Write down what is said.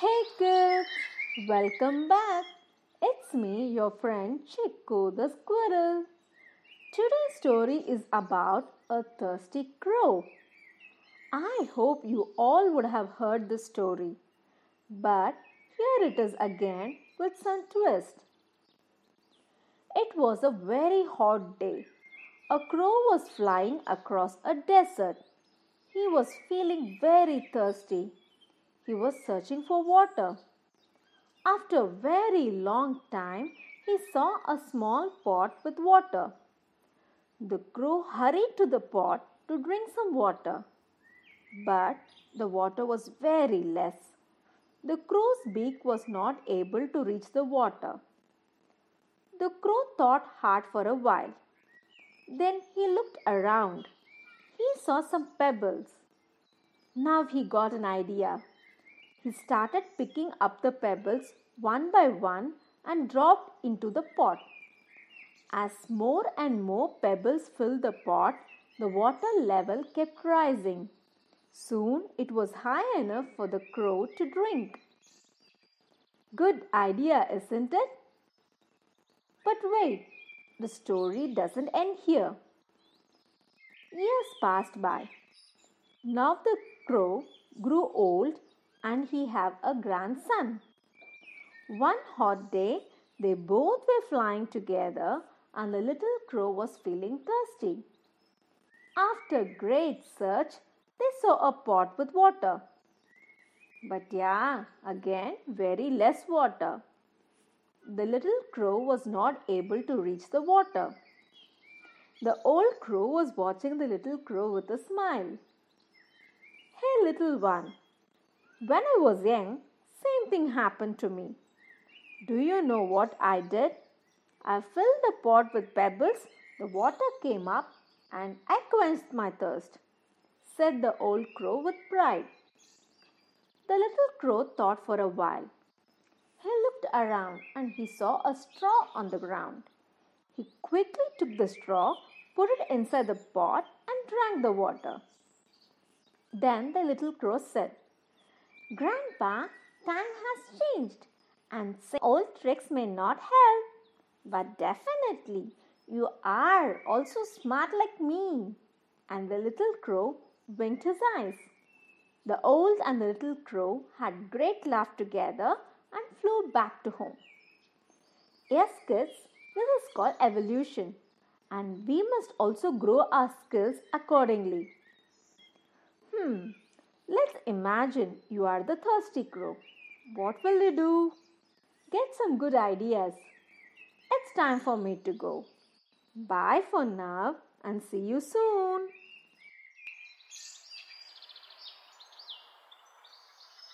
Hey kids, welcome back. It's me, your friend Chico the squirrel. Today's story is about a thirsty crow. I hope you all would have heard the story, but here it is again with some twist. It was a very hot day. A crow was flying across a desert. He was feeling very thirsty he was searching for water. After a very long time, he saw a small pot with water. The crow hurried to the pot to drink some water. But the water was very less. The crow's beak was not able to reach the water. The crow thought hard for a while. Then he looked around. He saw some pebbles. Now he got an idea. He started picking up the pebbles one by one and dropped into the pot. As more and more pebbles filled the pot, the water level kept rising. Soon it was high enough for the crow to drink. Good idea, isn't it? But wait, the story doesn't end here. Years passed by. Now the crow grew old and he have a grandson. One hot day, they both were flying together and the little crow was feeling thirsty. After great search, they saw a pot with water. But yeah, again, very less water. The little crow was not able to reach the water. The old crow was watching the little crow with a smile. Hey, little one, when I was young, same thing happened to me. Do you know what I did? I filled the pot with pebbles, the water came up, and I quenched my thirst, said the old crow with pride. The little crow thought for a while. He looked around and he saw a straw on the ground. He quickly took the straw, put it inside the pot, and drank the water. Then the little crow said, Grandpa, time has changed and old tricks may not help. But definitely, you are also smart like me. And the little crow winked his eyes. The old and the little crow had great laugh together and flew back to home. Yes, kids, this is called evolution, and we must also grow our skills accordingly. Hmm, Imagine you are the thirsty crow. What will you do? Get some good ideas. It's time for me to go. Bye for now and see you soon.